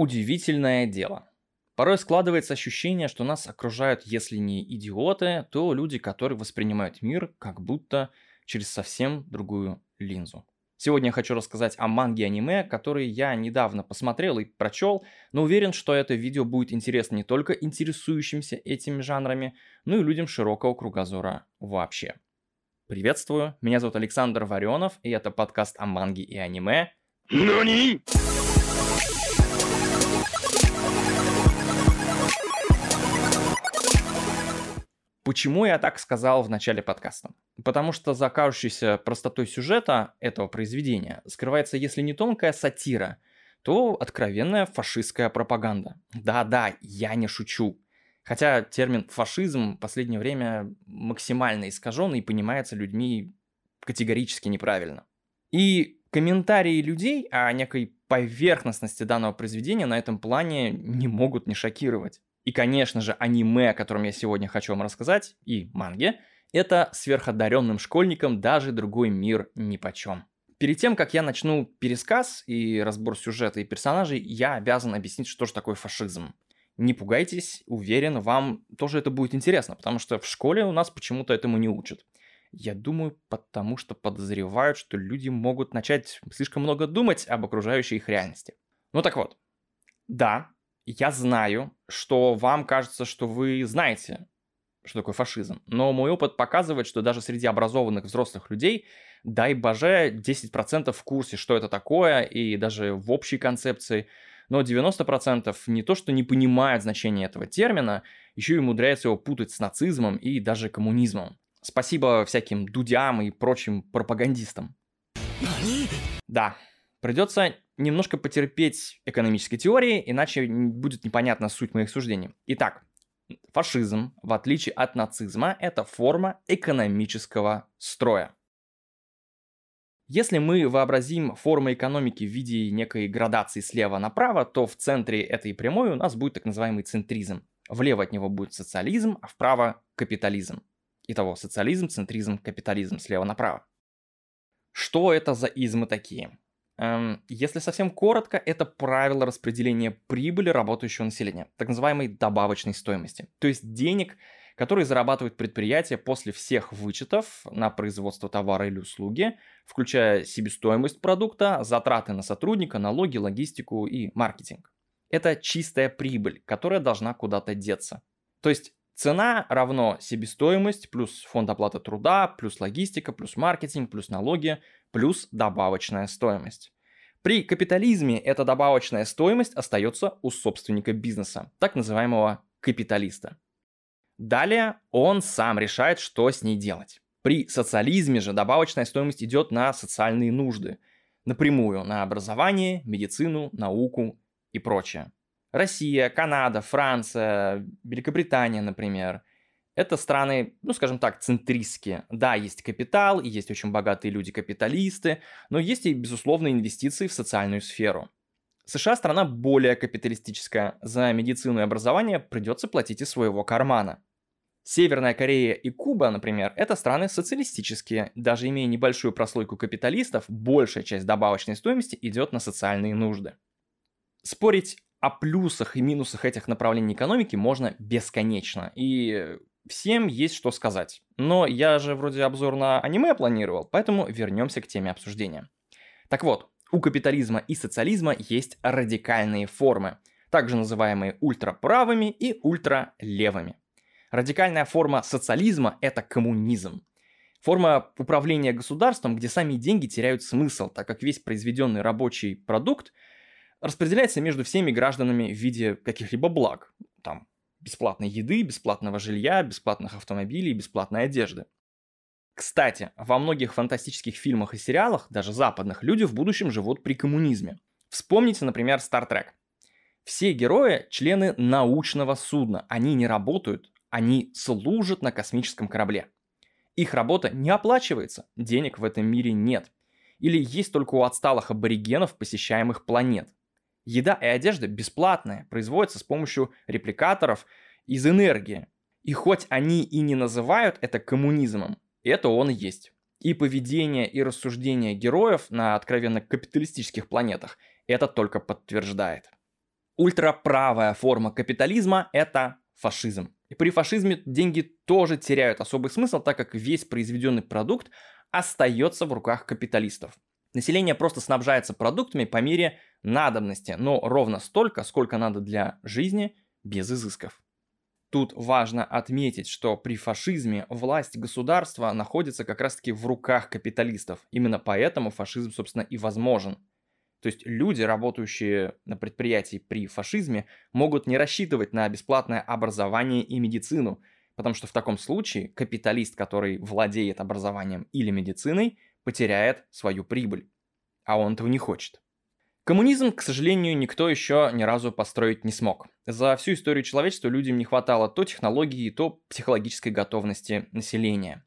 Удивительное дело. Порой складывается ощущение, что нас окружают, если не идиоты, то люди, которые воспринимают мир как будто через совсем другую линзу. Сегодня я хочу рассказать о манге аниме, которые я недавно посмотрел и прочел, но уверен, что это видео будет интересно не только интересующимся этими жанрами, но и людям широкого кругозора вообще. Приветствую, меня зовут Александр Варенов, и это подкаст о манге и аниме. NANI? Почему я так сказал в начале подкаста? Потому что за кажущейся простотой сюжета этого произведения скрывается, если не тонкая сатира, то откровенная фашистская пропаганда. Да-да, я не шучу. Хотя термин фашизм в последнее время максимально искажен и понимается людьми категорически неправильно. И комментарии людей о некой поверхностности данного произведения на этом плане не могут не шокировать. И, конечно же, аниме, о котором я сегодня хочу вам рассказать, и манге, это сверходаренным школьникам даже другой мир нипочем. Перед тем, как я начну пересказ и разбор сюжета и персонажей, я обязан объяснить, что же такое фашизм. Не пугайтесь, уверен, вам тоже это будет интересно, потому что в школе у нас почему-то этому не учат. Я думаю, потому что подозревают, что люди могут начать слишком много думать об окружающей их реальности. Ну так вот, да, я знаю, что вам кажется, что вы знаете, что такое фашизм. Но мой опыт показывает, что даже среди образованных взрослых людей, дай боже, 10% в курсе, что это такое, и даже в общей концепции. Но 90% не то, что не понимают значение этого термина, еще и умудряются его путать с нацизмом и даже коммунизмом. Спасибо всяким дудям и прочим пропагандистам. Да, придется немножко потерпеть экономической теории, иначе будет непонятна суть моих суждений. Итак, фашизм, в отличие от нацизма, это форма экономического строя. Если мы вообразим форму экономики в виде некой градации слева направо, то в центре этой прямой у нас будет так называемый центризм. Влево от него будет социализм, а вправо капитализм. Итого социализм, центризм, капитализм слева направо. Что это за измы такие? Эм, если совсем коротко, это правило распределения прибыли работающего населения, так называемой добавочной стоимости. То есть денег, которые зарабатывают предприятия после всех вычетов на производство товара или услуги, включая себестоимость продукта, затраты на сотрудника, налоги, логистику и маркетинг. Это чистая прибыль, которая должна куда-то деться. То есть Цена равно себестоимость плюс фонд оплаты труда, плюс логистика, плюс маркетинг, плюс налоги, плюс добавочная стоимость. При капитализме эта добавочная стоимость остается у собственника бизнеса, так называемого капиталиста. Далее он сам решает, что с ней делать. При социализме же добавочная стоимость идет на социальные нужды, напрямую на образование, медицину, науку и прочее. Россия, Канада, Франция, Великобритания, например. Это страны, ну, скажем так, центристские. Да, есть капитал, и есть очень богатые люди-капиталисты, но есть и, безусловно, инвестиции в социальную сферу. США страна более капиталистическая. За медицину и образование придется платить из своего кармана. Северная Корея и Куба, например, это страны социалистические. Даже имея небольшую прослойку капиталистов, большая часть добавочной стоимости идет на социальные нужды. Спорить о плюсах и минусах этих направлений экономики можно бесконечно. И всем есть что сказать. Но я же вроде обзор на аниме планировал, поэтому вернемся к теме обсуждения. Так вот, у капитализма и социализма есть радикальные формы, также называемые ультраправыми и ультралевыми. Радикальная форма социализма – это коммунизм. Форма управления государством, где сами деньги теряют смысл, так как весь произведенный рабочий продукт – распределяется между всеми гражданами в виде каких-либо благ. Там бесплатной еды, бесплатного жилья, бесплатных автомобилей, бесплатной одежды. Кстати, во многих фантастических фильмах и сериалах, даже западных, люди в будущем живут при коммунизме. Вспомните, например, Star Trek. Все герои – члены научного судна. Они не работают, они служат на космическом корабле. Их работа не оплачивается, денег в этом мире нет. Или есть только у отсталых аборигенов посещаемых планет. Еда и одежда бесплатная, производятся с помощью репликаторов из энергии. И хоть они и не называют это коммунизмом, это он и есть. И поведение и рассуждения героев на откровенно капиталистических планетах это только подтверждает. Ультраправая форма капитализма – это фашизм. И при фашизме деньги тоже теряют особый смысл, так как весь произведенный продукт остается в руках капиталистов. Население просто снабжается продуктами по мере надобности, но ровно столько, сколько надо для жизни без изысков. Тут важно отметить, что при фашизме власть государства находится как раз-таки в руках капиталистов. Именно поэтому фашизм, собственно, и возможен. То есть люди, работающие на предприятии при фашизме, могут не рассчитывать на бесплатное образование и медицину, потому что в таком случае капиталист, который владеет образованием или медициной, потеряет свою прибыль. А он этого не хочет. Коммунизм, к сожалению, никто еще ни разу построить не смог. За всю историю человечества людям не хватало то технологии, то психологической готовности населения.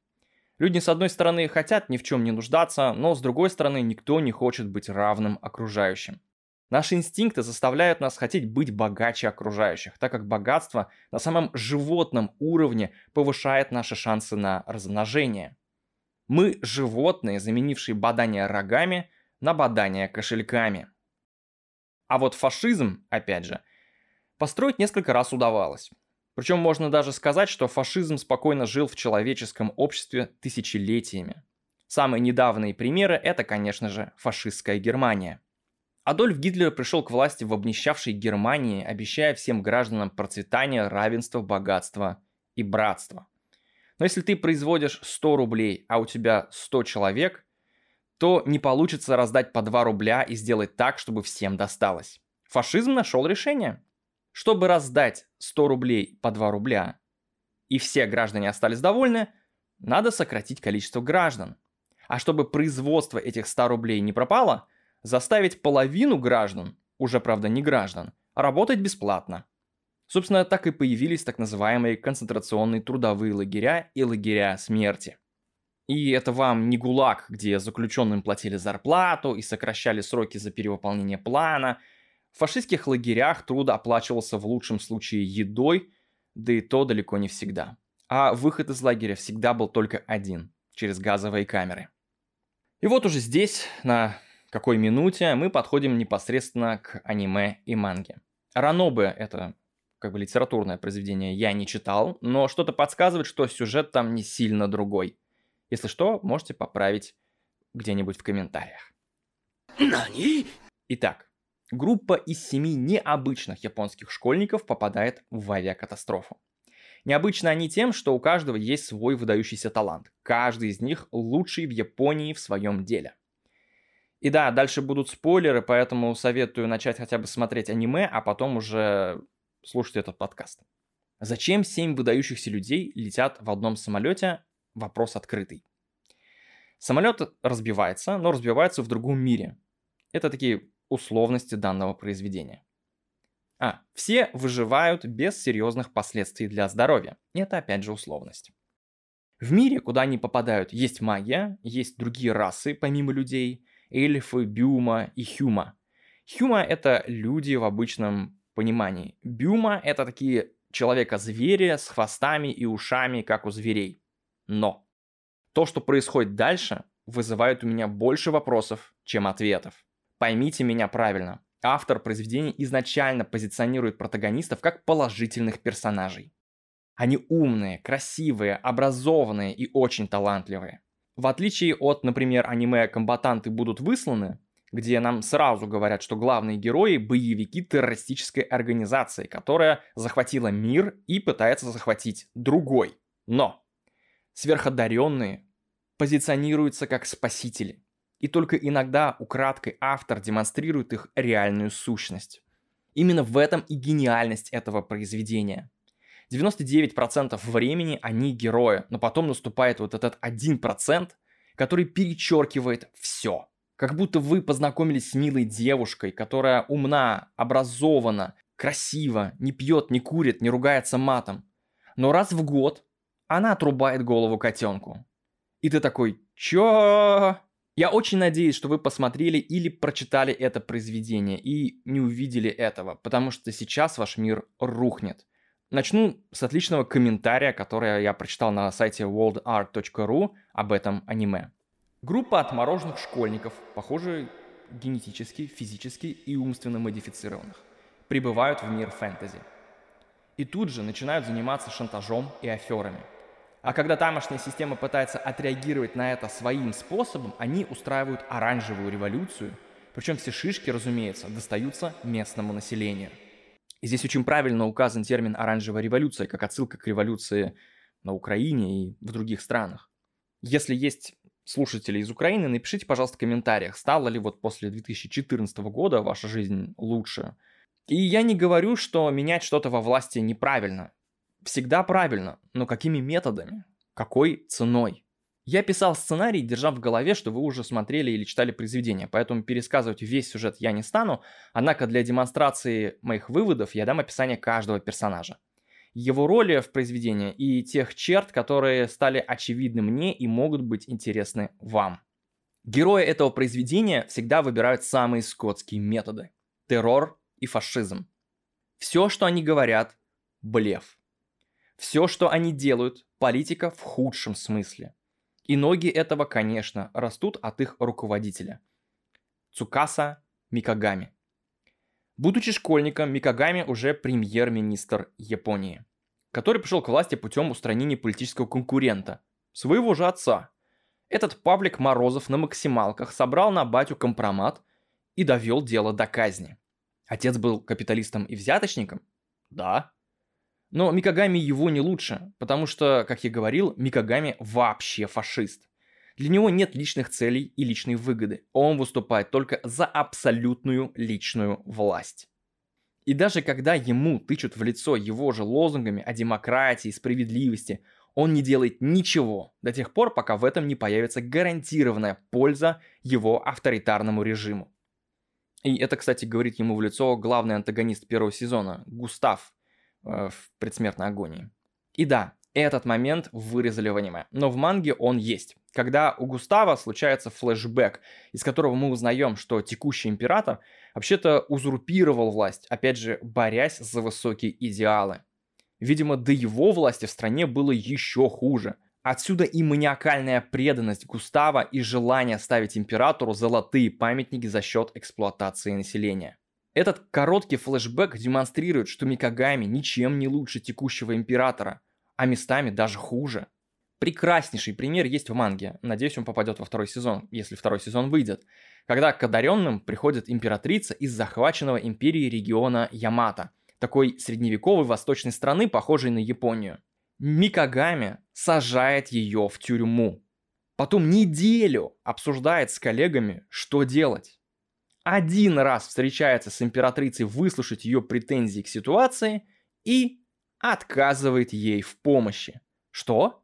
Люди, с одной стороны, хотят ни в чем не нуждаться, но с другой стороны, никто не хочет быть равным окружающим. Наши инстинкты заставляют нас хотеть быть богаче окружающих, так как богатство на самом животном уровне повышает наши шансы на размножение. Мы животные, заменившие бадание рогами на бадание кошельками. А вот фашизм, опять же, построить несколько раз удавалось. Причем можно даже сказать, что фашизм спокойно жил в человеческом обществе тысячелетиями. Самые недавние примеры – это, конечно же, фашистская Германия. Адольф Гитлер пришел к власти в обнищавшей Германии, обещая всем гражданам процветание, равенство, богатство и братство. Но если ты производишь 100 рублей, а у тебя 100 человек, то не получится раздать по 2 рубля и сделать так, чтобы всем досталось. Фашизм нашел решение. Чтобы раздать 100 рублей по 2 рубля, и все граждане остались довольны, надо сократить количество граждан. А чтобы производство этих 100 рублей не пропало, заставить половину граждан, уже правда не граждан, работать бесплатно. Собственно, так и появились так называемые концентрационные трудовые лагеря и лагеря смерти. И это вам не ГУЛАГ, где заключенным платили зарплату и сокращали сроки за перевыполнение плана – в фашистских лагерях труд оплачивался в лучшем случае едой, да и то далеко не всегда. А выход из лагеря всегда был только один – через газовые камеры. И вот уже здесь, на какой минуте, мы подходим непосредственно к аниме и манге. Ранобе – это как бы литературное произведение я не читал, но что-то подсказывает, что сюжет там не сильно другой. Если что, можете поправить где-нибудь в комментариях. Итак, Группа из семи необычных японских школьников попадает в авиакатастрофу. Необычно они тем, что у каждого есть свой выдающийся талант. Каждый из них лучший в Японии в своем деле. И да, дальше будут спойлеры, поэтому советую начать хотя бы смотреть аниме, а потом уже слушать этот подкаст. Зачем семь выдающихся людей летят в одном самолете? Вопрос открытый. Самолет разбивается, но разбивается в другом мире. Это такие условности данного произведения. А, все выживают без серьезных последствий для здоровья. Это опять же условность. В мире, куда они попадают, есть магия, есть другие расы помимо людей, эльфы, бюма и хюма. Хюма — это люди в обычном понимании. Бюма — это такие человека-звери с хвостами и ушами, как у зверей. Но то, что происходит дальше, вызывает у меня больше вопросов, чем ответов. Поймите меня правильно. Автор произведения изначально позиционирует протагонистов как положительных персонажей. Они умные, красивые, образованные и очень талантливые. В отличие от, например, аниме «Комбатанты будут высланы», где нам сразу говорят, что главные герои – боевики террористической организации, которая захватила мир и пытается захватить другой. Но сверходаренные позиционируются как спасители и только иногда украдкой автор демонстрирует их реальную сущность. Именно в этом и гениальность этого произведения. 99% времени они герои, но потом наступает вот этот 1%, который перечеркивает все. Как будто вы познакомились с милой девушкой, которая умна, образована, красива, не пьет, не курит, не ругается матом. Но раз в год она отрубает голову котенку. И ты такой, чё? Я очень надеюсь, что вы посмотрели или прочитали это произведение и не увидели этого, потому что сейчас ваш мир рухнет. Начну с отличного комментария, который я прочитал на сайте worldart.ru об этом аниме. Группа отмороженных школьников, похоже, генетически, физически и умственно модифицированных, прибывают в мир фэнтези. И тут же начинают заниматься шантажом и аферами. А когда тамошняя система пытается отреагировать на это своим способом, они устраивают оранжевую революцию, причем все шишки, разумеется, достаются местному населению. И здесь очень правильно указан термин «оранжевая революция» как отсылка к революции на Украине и в других странах. Если есть слушатели из Украины, напишите, пожалуйста, в комментариях, стала ли вот после 2014 года ваша жизнь лучше. И я не говорю, что менять что-то во власти неправильно. Всегда правильно, но какими методами? Какой ценой? Я писал сценарий, держа в голове, что вы уже смотрели или читали произведение, поэтому пересказывать весь сюжет я не стану, однако для демонстрации моих выводов я дам описание каждого персонажа его роли в произведении и тех черт, которые стали очевидны мне и могут быть интересны вам. Герои этого произведения всегда выбирают самые скотские методы. Террор и фашизм. Все, что они говорят, блеф. Все, что они делают, политика в худшем смысле. И ноги этого, конечно, растут от их руководителя. Цукаса Микагами. Будучи школьником, Микагами уже премьер-министр Японии, который пришел к власти путем устранения политического конкурента, своего же отца. Этот Павлик Морозов на максималках собрал на батю компромат и довел дело до казни. Отец был капиталистом и взяточником? Да. Но Микагами его не лучше, потому что, как я говорил, Микагами вообще фашист. Для него нет личных целей и личной выгоды. Он выступает только за абсолютную личную власть. И даже когда ему тычут в лицо его же лозунгами о демократии, справедливости, он не делает ничего до тех пор, пока в этом не появится гарантированная польза его авторитарному режиму. И это, кстати, говорит ему в лицо главный антагонист первого сезона, Густав э, в предсмертной агонии. И да, этот момент вырезали в аниме, но в манге он есть. Когда у Густава случается флешбэк, из которого мы узнаем, что текущий император вообще-то узурпировал власть, опять же, борясь за высокие идеалы. Видимо, до его власти в стране было еще хуже. Отсюда и маниакальная преданность Густава и желание ставить императору золотые памятники за счет эксплуатации населения. Этот короткий флешбэк демонстрирует, что Микагами ничем не лучше текущего императора – а местами даже хуже. Прекраснейший пример есть в манге. Надеюсь, он попадет во второй сезон, если второй сезон выйдет. Когда к одаренным приходит императрица из захваченного империей региона Ямато, такой средневековой восточной страны, похожей на Японию. Микагами сажает ее в тюрьму. Потом неделю обсуждает с коллегами, что делать. Один раз встречается с императрицей выслушать ее претензии к ситуации и отказывает ей в помощи. Что?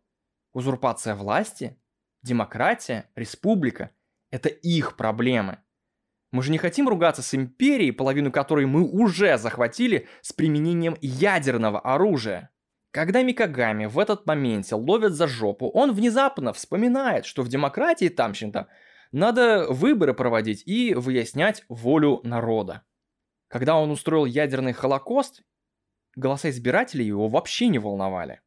Узурпация власти? Демократия? Республика? Это их проблемы. Мы же не хотим ругаться с империей, половину которой мы уже захватили с применением ядерного оружия. Когда Микагами в этот моменте ловят за жопу, он внезапно вспоминает, что в демократии Тамченко надо выборы проводить и выяснять волю народа. Когда он устроил ядерный холокост, голоса избирателей его вообще не волновали.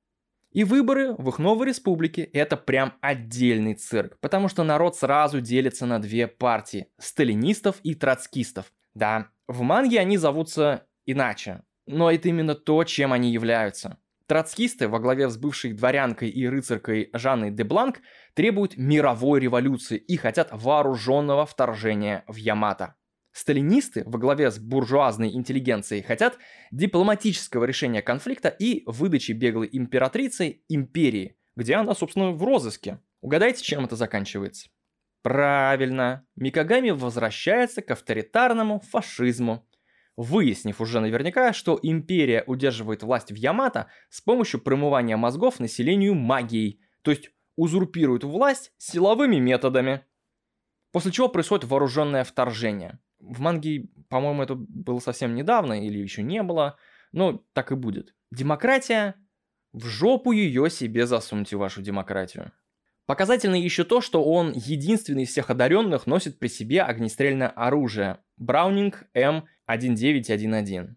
И выборы в их новой республике – это прям отдельный цирк, потому что народ сразу делится на две партии – сталинистов и троцкистов. Да, в манге они зовутся иначе, но это именно то, чем они являются. Троцкисты во главе с бывшей дворянкой и рыцаркой Жанной де Бланк требуют мировой революции и хотят вооруженного вторжения в Ямато. Сталинисты во главе с буржуазной интеллигенцией хотят дипломатического решения конфликта и выдачи беглой императрицы империи, где она, собственно, в розыске. Угадайте, чем это заканчивается? Правильно, Микагами возвращается к авторитарному фашизму, выяснив уже наверняка, что империя удерживает власть в Ямато с помощью промывания мозгов населению магией, то есть узурпирует власть силовыми методами. После чего происходит вооруженное вторжение – в манге, по-моему, это было совсем недавно или еще не было, но так и будет. Демократия, в жопу ее себе засуньте вашу демократию. Показательно еще то, что он единственный из всех одаренных носит при себе огнестрельное оружие Браунинг М1911.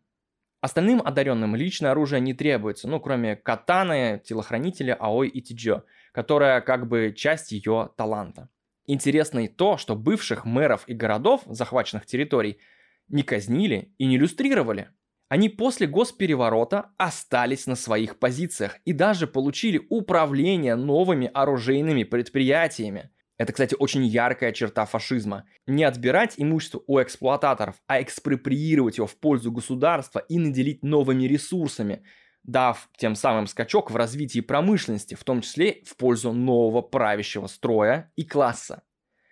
Остальным одаренным личное оружие не требуется, ну кроме катаны, телохранителя Аой и Тиджо, которая как бы часть ее таланта. Интересно и то, что бывших мэров и городов захваченных территорий не казнили и не иллюстрировали. Они после госпереворота остались на своих позициях и даже получили управление новыми оружейными предприятиями. Это, кстати, очень яркая черта фашизма. Не отбирать имущество у эксплуататоров, а экспроприировать его в пользу государства и наделить новыми ресурсами, дав тем самым скачок в развитии промышленности, в том числе в пользу нового правящего строя и класса.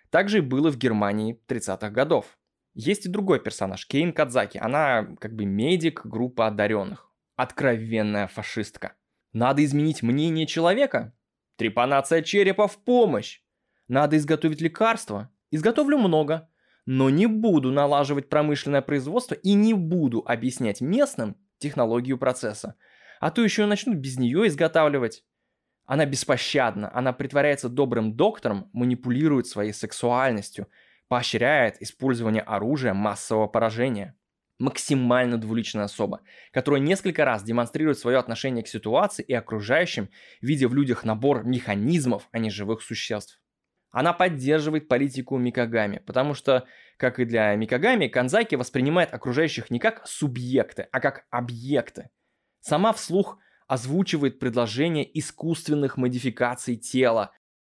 Также и было в Германии 30-х годов. Есть и другой персонаж, Кейн Кадзаки. Она как бы медик группы одаренных. Откровенная фашистка. Надо изменить мнение человека? Трепанация черепа в помощь. Надо изготовить лекарства? Изготовлю много. Но не буду налаживать промышленное производство и не буду объяснять местным технологию процесса. А то еще начнут без нее изготавливать. Она беспощадна, она притворяется добрым доктором, манипулирует своей сексуальностью, поощряет использование оружия массового поражения. Максимально двуличная особа, которая несколько раз демонстрирует свое отношение к ситуации и окружающим, видя в людях набор механизмов, а не живых существ. Она поддерживает политику Микагами, потому что, как и для Микагами, Канзаки воспринимает окружающих не как субъекты, а как объекты. Сама вслух озвучивает предложение искусственных модификаций тела,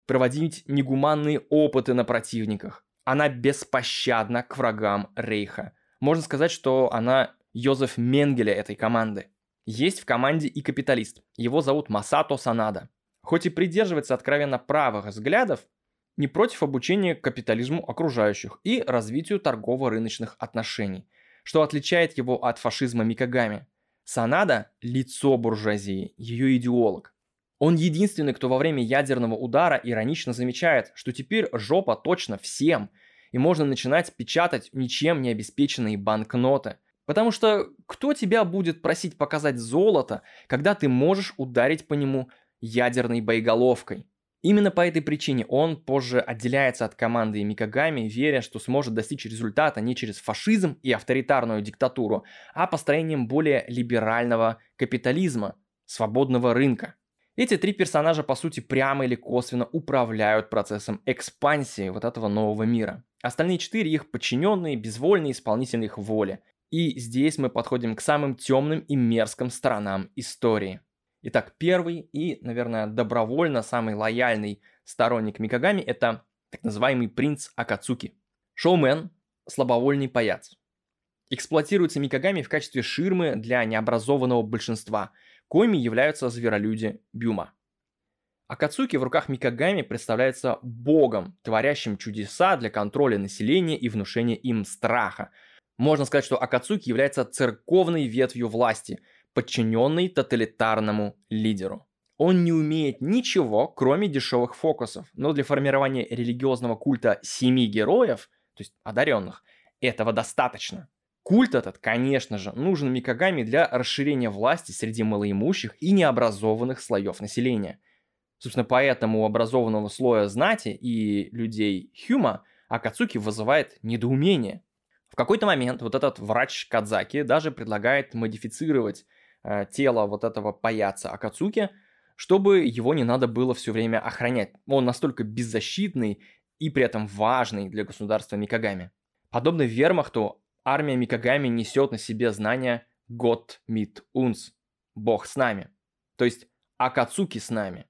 проводить негуманные опыты на противниках. Она беспощадна к врагам Рейха. Можно сказать, что она Йозеф Менгеля этой команды. Есть в команде и капиталист. Его зовут Масато Санада. Хоть и придерживается откровенно правых взглядов, не против обучения капитализму окружающих и развитию торгово-рыночных отношений, что отличает его от фашизма Микагами. Санада – лицо буржуазии, ее идеолог. Он единственный, кто во время ядерного удара иронично замечает, что теперь жопа точно всем, и можно начинать печатать ничем не обеспеченные банкноты. Потому что кто тебя будет просить показать золото, когда ты можешь ударить по нему ядерной боеголовкой? Именно по этой причине он позже отделяется от команды Микагами, веря, что сможет достичь результата не через фашизм и авторитарную диктатуру, а построением более либерального капитализма, свободного рынка. Эти три персонажа, по сути, прямо или косвенно управляют процессом экспансии вот этого нового мира. Остальные четыре их подчиненные, безвольные исполнители их воли. И здесь мы подходим к самым темным и мерзким сторонам истории – Итак, первый и, наверное, добровольно самый лояльный сторонник Микагами – это так называемый принц Акацуки. Шоумен – слабовольный паяц. Эксплуатируется Микагами в качестве ширмы для необразованного большинства, коими являются зверолюди Бюма. Акацуки в руках Микагами представляется богом, творящим чудеса для контроля населения и внушения им страха. Можно сказать, что Акацуки является церковной ветвью власти – подчиненный тоталитарному лидеру. Он не умеет ничего, кроме дешевых фокусов, но для формирования религиозного культа семи героев, то есть одаренных, этого достаточно. Культ этот, конечно же, нужен Микагами для расширения власти среди малоимущих и необразованных слоев населения. Собственно, поэтому у образованного слоя знати и людей Хюма Акацуки вызывает недоумение. В какой-то момент вот этот врач Кадзаки даже предлагает модифицировать э, тело вот этого паяца Акацуки, чтобы его не надо было все время охранять. Он настолько беззащитный и при этом важный для государства Микагами. Подобно вермахту, армия Микагами несет на себе знания «Гот мит унс» – «Бог с нами», то есть «Акацуки с нами».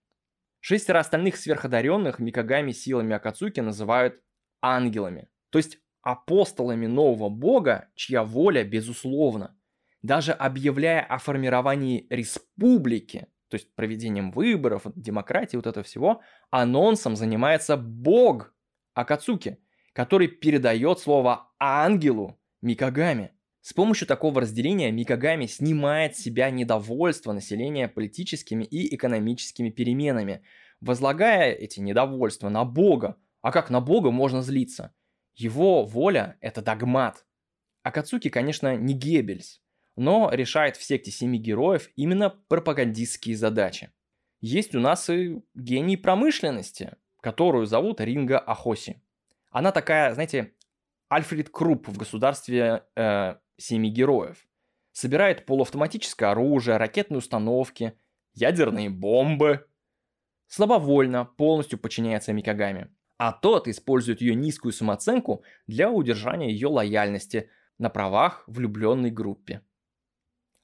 Шестеро остальных сверходаренных Микагами силами Акацуки называют ангелами, то есть апостолами нового бога, чья воля безусловна даже объявляя о формировании республики, то есть проведением выборов, демократии, вот этого всего, анонсом занимается бог Акацуки, который передает слово ангелу Микагами. С помощью такого разделения Микагами снимает с себя недовольство населения политическими и экономическими переменами, возлагая эти недовольства на Бога. А как на Бога можно злиться? Его воля – это догмат. Акацуки, конечно, не Геббельс, но решает в секте семи героев именно пропагандистские задачи. Есть у нас и гений промышленности, которую зовут Ринга Ахоси. Она такая, знаете, Альфред Крупп в государстве э, семи героев. Собирает полуавтоматическое оружие, ракетные установки, ядерные бомбы. Слабовольно, полностью подчиняется Микагами. А тот использует ее низкую самооценку для удержания ее лояльности на правах влюбленной группе.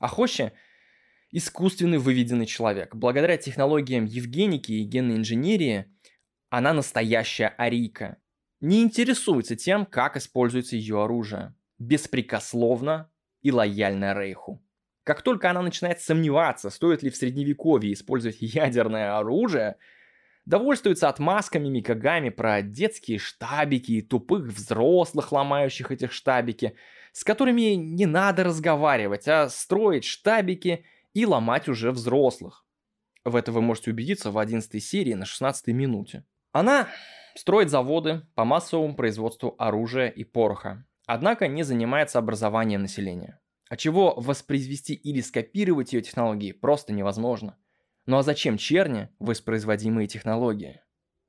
А Хощи – искусственный выведенный человек. Благодаря технологиям Евгеники и генной инженерии она настоящая арийка. Не интересуется тем, как используется ее оружие. Беспрекословно и лояльно Рейху. Как только она начинает сомневаться, стоит ли в средневековье использовать ядерное оружие, довольствуется отмазками Микагами про детские штабики и тупых взрослых, ломающих этих штабики, с которыми не надо разговаривать, а строить штабики и ломать уже взрослых. В это вы можете убедиться в 11 серии на 16 минуте. Она строит заводы по массовому производству оружия и пороха, однако не занимается образованием населения. А чего воспроизвести или скопировать ее технологии просто невозможно. Ну а зачем черни воспроизводимые технологии?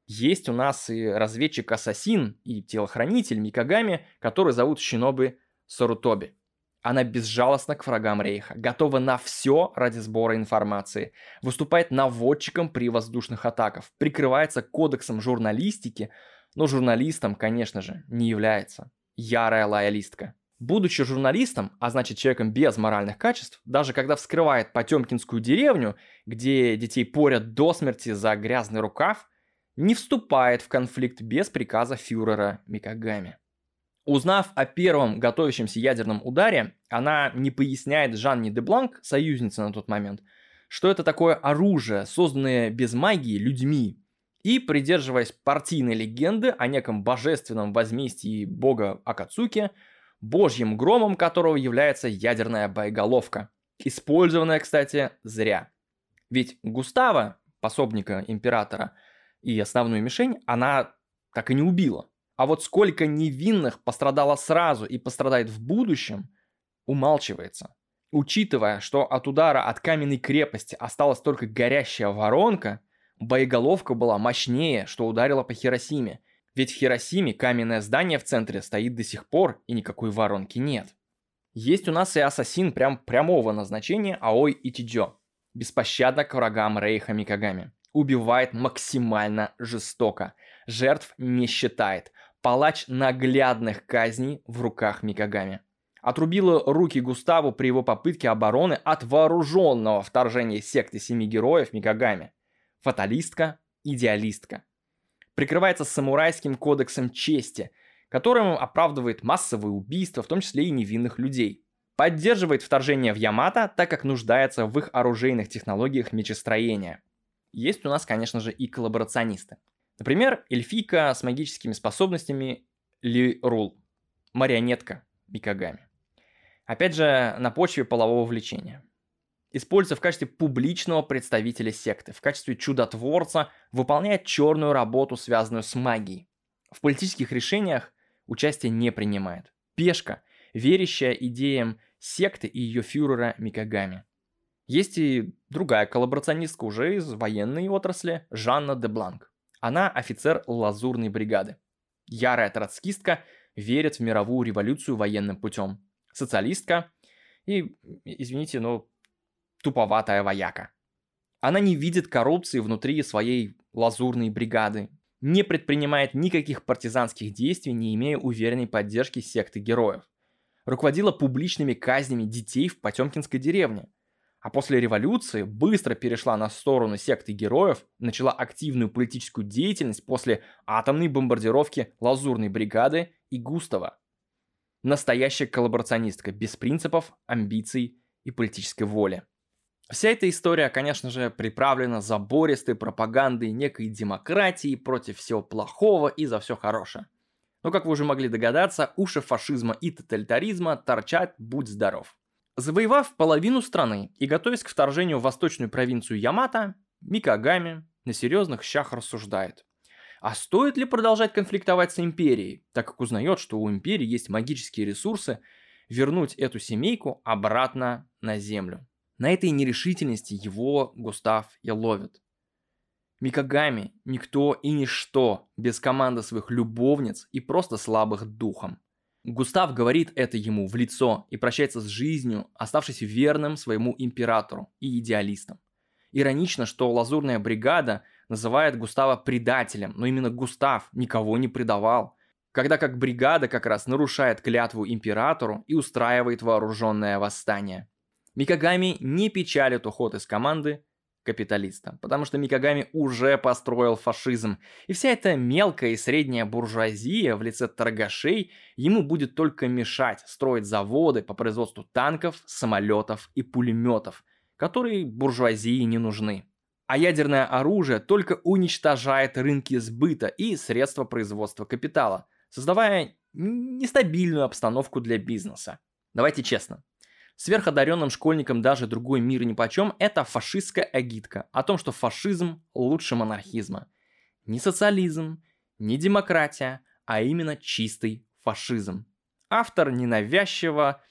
Есть у нас и разведчик-ассасин, и телохранитель Микагами, который зовут Шинобы Сорутоби. Она безжалостна к врагам Рейха, готова на все ради сбора информации, выступает наводчиком при воздушных атаках, прикрывается кодексом журналистики, но журналистом, конечно же, не является. Ярая лоялистка. Будучи журналистом, а значит человеком без моральных качеств, даже когда вскрывает Потемкинскую деревню, где детей порят до смерти за грязный рукав, не вступает в конфликт без приказа фюрера Микагами. Узнав о первом готовящемся ядерном ударе, она не поясняет Жанне де Бланк, союзнице на тот момент, что это такое оружие, созданное без магии людьми, и, придерживаясь партийной легенды о неком божественном возмездии бога Акацуки – божьим громом которого является ядерная боеголовка. Использованная, кстати, зря. Ведь Густава, пособника императора и основную мишень, она так и не убила. А вот сколько невинных пострадало сразу и пострадает в будущем, умалчивается. Учитывая, что от удара от каменной крепости осталась только горящая воронка, боеголовка была мощнее, что ударила по Хиросиме, ведь в Хиросиме каменное здание в центре стоит до сих пор, и никакой воронки нет. Есть у нас и ассасин прям прямого назначения Аой Итидзё. Беспощадно к врагам Рейха Микагами. Убивает максимально жестоко. Жертв не считает. Палач наглядных казней в руках Микагами. Отрубила руки Густаву при его попытке обороны от вооруженного вторжения секты семи героев Микагами. Фаталистка, идеалистка прикрывается самурайским кодексом чести, которым оправдывает массовые убийства, в том числе и невинных людей. Поддерживает вторжение в Ямато, так как нуждается в их оружейных технологиях мечестроения. Есть у нас, конечно же, и коллаборационисты. Например, эльфийка с магическими способностями Ли Рул, марионетка Микагами. Опять же, на почве полового влечения используется в качестве публичного представителя секты, в качестве чудотворца, выполняет черную работу, связанную с магией. В политических решениях участие не принимает. Пешка, верящая идеям секты и ее фюрера Микагами. Есть и другая коллаборационистка уже из военной отрасли, Жанна де Бланк. Она офицер лазурной бригады. Ярая троцкистка, верит в мировую революцию военным путем. Социалистка и, извините, но туповатая вояка. Она не видит коррупции внутри своей лазурной бригады, не предпринимает никаких партизанских действий, не имея уверенной поддержки секты героев. Руководила публичными казнями детей в Потемкинской деревне. А после революции быстро перешла на сторону секты героев, начала активную политическую деятельность после атомной бомбардировки Лазурной бригады и Густава. Настоящая коллаборационистка без принципов, амбиций и политической воли. Вся эта история, конечно же, приправлена забористой пропагандой некой демократии против всего плохого и за все хорошее. Но, как вы уже могли догадаться, уши фашизма и тоталитаризма торчат «будь здоров». Завоевав половину страны и готовясь к вторжению в восточную провинцию Ямато, Микагами на серьезных щах рассуждает. А стоит ли продолжать конфликтовать с империей, так как узнает, что у империи есть магические ресурсы, вернуть эту семейку обратно на землю? На этой нерешительности его Густав и ловит. Микагами – никто и ничто без команды своих любовниц и просто слабых духом. Густав говорит это ему в лицо и прощается с жизнью, оставшись верным своему императору и идеалистам. Иронично, что лазурная бригада называет Густава предателем, но именно Густав никого не предавал, когда как бригада как раз нарушает клятву императору и устраивает вооруженное восстание. Микагами не печалит уход из команды капиталиста, потому что Микагами уже построил фашизм, и вся эта мелкая и средняя буржуазия в лице торгашей ему будет только мешать строить заводы по производству танков, самолетов и пулеметов, которые буржуазии не нужны. А ядерное оружие только уничтожает рынки сбыта и средства производства капитала, создавая нестабильную обстановку для бизнеса. Давайте честно, Сверходаренным школьникам даже другой мир нипочем – это фашистская агитка о том, что фашизм лучше монархизма. Не социализм, не демократия, а именно чистый фашизм. Автор ненавязчиво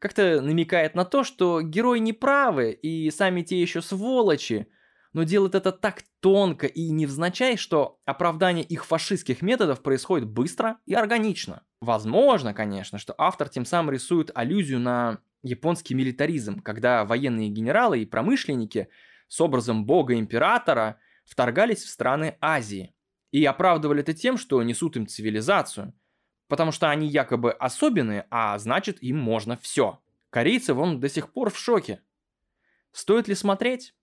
как-то намекает на то, что герои неправы и сами те еще сволочи, но делает это так тонко и невзначай, что оправдание их фашистских методов происходит быстро и органично. Возможно, конечно, что автор тем самым рисует аллюзию на японский милитаризм, когда военные генералы и промышленники с образом бога-императора вторгались в страны Азии и оправдывали это тем, что несут им цивилизацию, потому что они якобы особенные, а значит им можно все. Корейцы вон до сих пор в шоке. Стоит ли смотреть?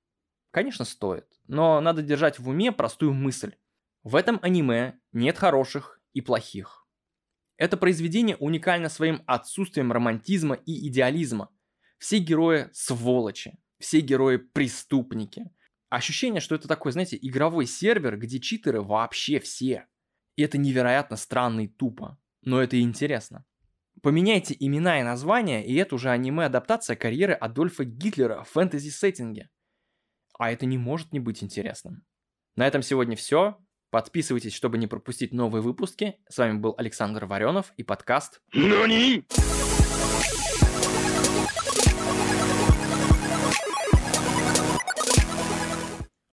Конечно, стоит, но надо держать в уме простую мысль. В этом аниме нет хороших и плохих. Это произведение уникально своим отсутствием романтизма и идеализма. Все герои сволочи, все герои преступники. Ощущение, что это такой, знаете, игровой сервер, где читеры вообще все. И это невероятно странно и тупо. Но это и интересно. Поменяйте имена и названия, и это уже аниме-адаптация карьеры Адольфа Гитлера в фэнтези-сеттинге. А это не может не быть интересным. На этом сегодня все. Подписывайтесь, чтобы не пропустить новые выпуски. С вами был Александр Варенов и подкаст... NANI?